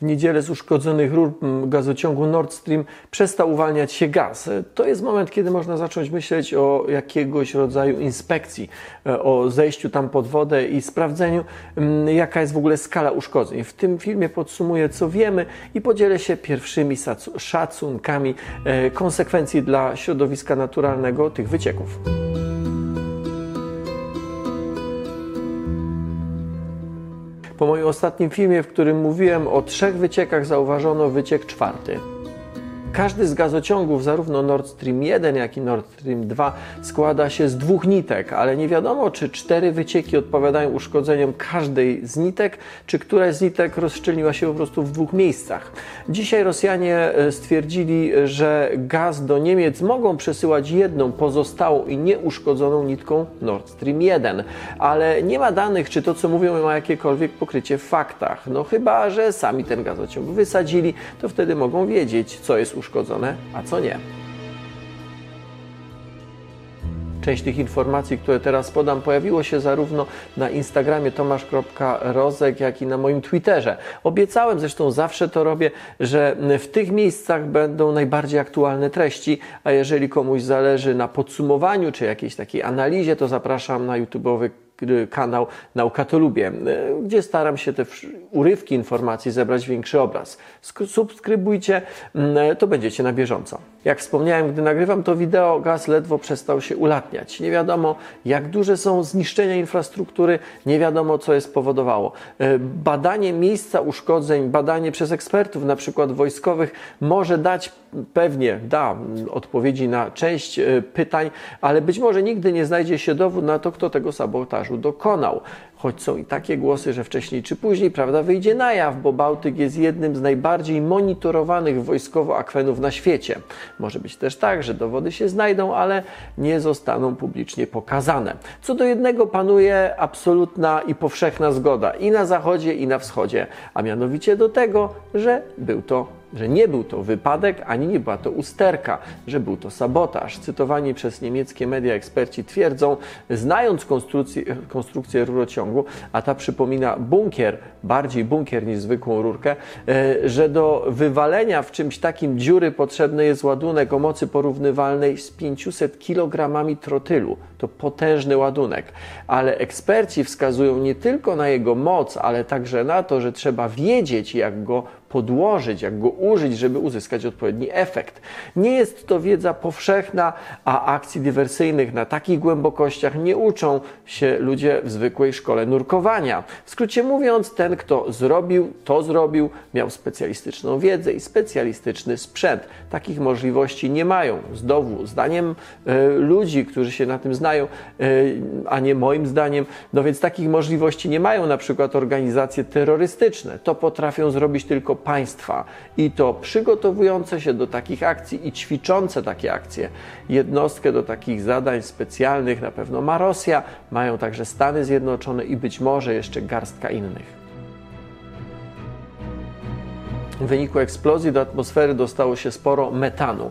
w niedzielę z uszkodzonych rur gazociągu Nord Stream przestał uwalniać się gaz. To jest moment, kiedy można zacząć myśleć o jakiegoś rodzaju inspekcji, e, o zejściu tam pod wodę i sprawdzeniu, jaka jest w ogóle skala uszkodzeń. W tym filmie podsumuję, co wiemy i podzielę się pierwszymi szacunkami e, konsekwencji dla środowiska naturalnego tych wycieków. Po moim ostatnim filmie, w którym mówiłem o trzech wyciekach, zauważono wyciek czwarty. Każdy z gazociągów, zarówno Nord Stream 1, jak i Nord Stream 2, składa się z dwóch nitek, ale nie wiadomo, czy cztery wycieki odpowiadają uszkodzeniom każdej z nitek, czy któraś z nitek rozszczelniła się po prostu w dwóch miejscach. Dzisiaj Rosjanie e, stwierdzili, że gaz do Niemiec mogą przesyłać jedną pozostałą i nieuszkodzoną nitką Nord Stream 1, ale nie ma danych, czy to, co mówią, ma jakiekolwiek pokrycie w faktach. No chyba, że sami ten gazociąg wysadzili, to wtedy mogą wiedzieć, co jest uszkodzone uszkodzone, a co nie. Część tych informacji, które teraz podam, pojawiło się zarówno na Instagramie tomasz.rozek, jak i na moim Twitterze. Obiecałem, zresztą zawsze to robię, że w tych miejscach będą najbardziej aktualne treści, a jeżeli komuś zależy na podsumowaniu czy jakiejś takiej analizie, to zapraszam na YouTube'owy kanał Nauka to Lubię, e, gdzie staram się te urywki informacji zebrać większy obraz. Subskrybujcie, mm, to będziecie na bieżąco. Jak wspomniałem, gdy nagrywam to wideo, gaz ledwo przestał się ulatniać. Nie wiadomo, jak duże są zniszczenia infrastruktury, nie wiadomo, co je spowodowało. E, badanie miejsca uszkodzeń, badanie przez ekspertów, na przykład wojskowych, może dać pewnie, da odpowiedzi na część e, pytań, ale być może nigdy nie znajdzie się dowód na to, kto tego sabotażu dokonał choć są i takie głosy, że wcześniej czy później prawda wyjdzie na jaw, bo Bałtyk jest jednym z najbardziej monitorowanych wojskowo akwenów na świecie. Może być też tak, że dowody się znajdą, ale nie zostaną publicznie pokazane. Co do jednego panuje absolutna i powszechna zgoda i na zachodzie, i na wschodzie, a mianowicie do tego, że był to że nie był to wypadek, ani nie była to usterka, że był to sabotaż. Cytowani przez niemieckie media eksperci twierdzą, znając konstrukcję, konstrukcję rurociągu, a ta przypomina bunkier, bardziej bunkier niż zwykłą rurkę, e, że do wywalenia w czymś takim dziury potrzebny jest ładunek o mocy porównywalnej z 500 kg trotylu. To potężny ładunek, ale eksperci wskazują nie tylko na jego moc, ale także na to, że trzeba wiedzieć, jak go podłożyć, jak go użyć, żeby uzyskać odpowiedni efekt. Nie jest to wiedza powszechna, a akcji dywersyjnych na takich głębokościach nie uczą się ludzie w zwykłej szkole nurkowania. W skrócie mówiąc, ten, kto zrobił, to zrobił, miał specjalistyczną wiedzę i specjalistyczny sprzęt. Takich możliwości nie mają. Znowu, zdaniem y, ludzi, którzy się na tym znają, y, a nie moim zdaniem, no więc takich możliwości nie mają na przykład organizacje terrorystyczne. To potrafią zrobić tylko państwa i to przygotowujące się do takich akcji i ćwiczące takie akcje. Jednostkę do takich zadań specjalnych na pewno ma Rosja, mają także Stany Zjednoczone i być może jeszcze garstka innych. W wyniku eksplozji do atmosfery dostało się sporo metanu. E,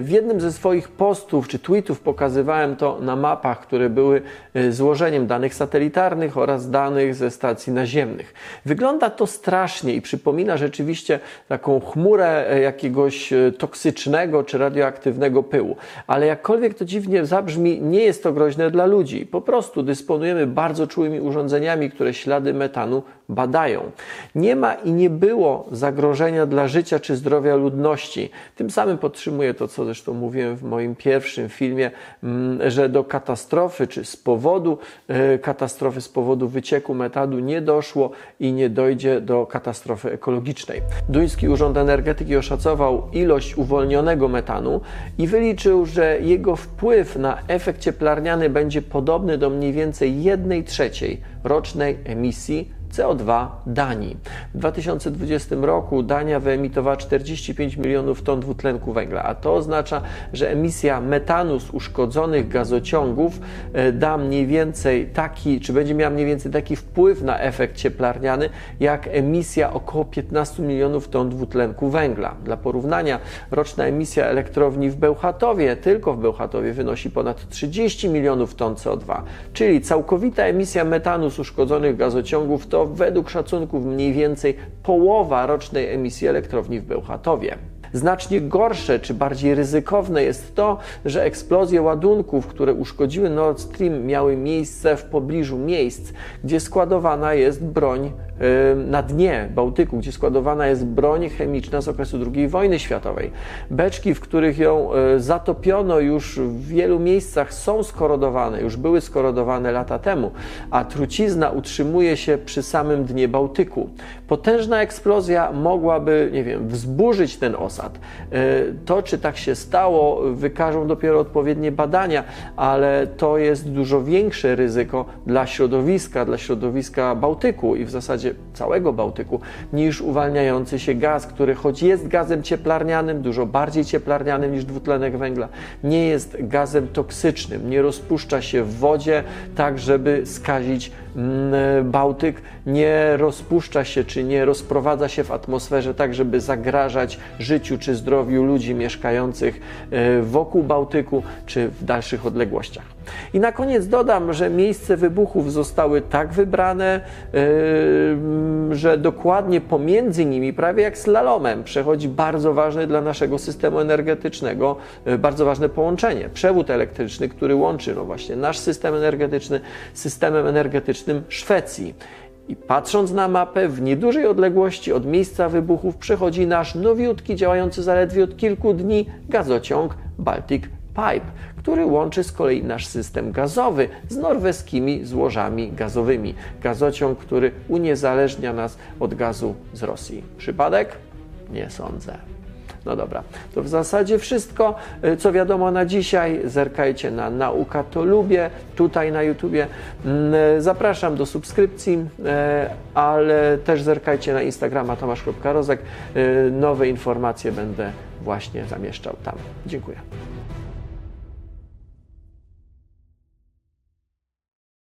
w jednym ze swoich postów czy tweetów pokazywałem to na mapach, które były e, złożeniem danych satelitarnych oraz danych ze stacji naziemnych. Wygląda to strasznie i przypomina rzeczywiście taką chmurę e, jakiegoś toksycznego czy radioaktywnego pyłu. Ale jakkolwiek to dziwnie zabrzmi, nie jest to groźne dla ludzi. Po prostu dysponujemy bardzo czułymi urządzeniami, które ślady metanu badają. Nie ma i nie było zagrożenia dla życia czy zdrowia ludności. Tym samym podtrzymuję to, co zresztą mówiłem w moim pierwszym filmie, mm, że do katastrofy czy z powodu e, katastrofy, z powodu wycieku metanu nie doszło i nie dojdzie do katastrofy ekologicznej. Duński Urząd Energetyki oszacował ilość uwolnionego metanu i wyliczył, że jego wpływ na efekt cieplarniany będzie podobny do mniej więcej 1 trzeciej rocznej emisji CO2 Danii. W 2020 roku Dania wyemitowała 45 milionów ton dwutlenku węgla, a to oznacza, że emisja metanu z uszkodzonych gazociągów e, da mniej więcej taki, czy będzie miała mniej więcej taki wpływ na efekt cieplarniany, jak emisja około 15 milionów ton dwutlenku węgla. Dla porównania, roczna emisja elektrowni w Bełchatowie, tylko w Bełchatowie, wynosi ponad 30 milionów ton CO2, czyli całkowita emisja metanu z uszkodzonych gazociągów to to według szacunków mniej więcej połowa rocznej emisji elektrowni w Bełchatowie. Znacznie gorsze czy bardziej ryzykowne jest to, że eksplozje ładunków, które uszkodziły Nord Stream, miały miejsce w pobliżu miejsc, gdzie składowana jest broń na dnie Bałtyku, gdzie składowana jest broń chemiczna z okresu II wojny światowej. Beczki, w których ją e, zatopiono już w wielu miejscach są skorodowane, już były skorodowane lata temu, a trucizna utrzymuje się przy samym dnie Bałtyku. Potężna eksplozja mogłaby, nie wiem, wzburzyć ten osad. E, to, czy tak się stało, wykażą dopiero odpowiednie badania, ale to jest dużo większe ryzyko dla środowiska, dla środowiska Bałtyku i w zasadzie całego Bałtyku niż uwalniający się gaz, który choć jest gazem cieplarnianym, dużo bardziej cieplarnianym niż dwutlenek węgla, nie jest gazem toksycznym, nie rozpuszcza się w wodzie tak, żeby skazić Bałtyk, nie rozpuszcza się czy nie rozprowadza się w atmosferze tak, żeby zagrażać życiu czy zdrowiu ludzi mieszkających e, wokół Bałtyku czy w dalszych odległościach. I na koniec dodam, że miejsce wybuchów zostały tak wybrane, że dokładnie pomiędzy nimi, prawie jak slalomem, przechodzi bardzo ważne dla naszego systemu energetycznego, yy, bardzo ważne połączenie. Przewód elektryczny, który łączy no właśnie nasz system energetyczny z systemem energetycznym Szwecji. I patrząc na mapę, w niedużej odległości od miejsca wybuchów przechodzi nasz nowiutki, działający zaledwie od kilku dni gazociąg Baltic Pipe, który łączy z kolei nasz system gazowy z norweskimi złożami gazowymi. Gazociąg, który uniezależnia nas od gazu z Rosji. Przypadek? Nie sądzę. No dobra, to w zasadzie wszystko, y, co wiadomo na dzisiaj. Zerkajcie na Nauka to Lubię tutaj na YouTubie. Mm, y, zapraszam do subskrypcji, y, ale też zerkajcie na Instagrama tomasz.rozek. Nowe informacje będę właśnie zamieszczał tam. Dziękuję.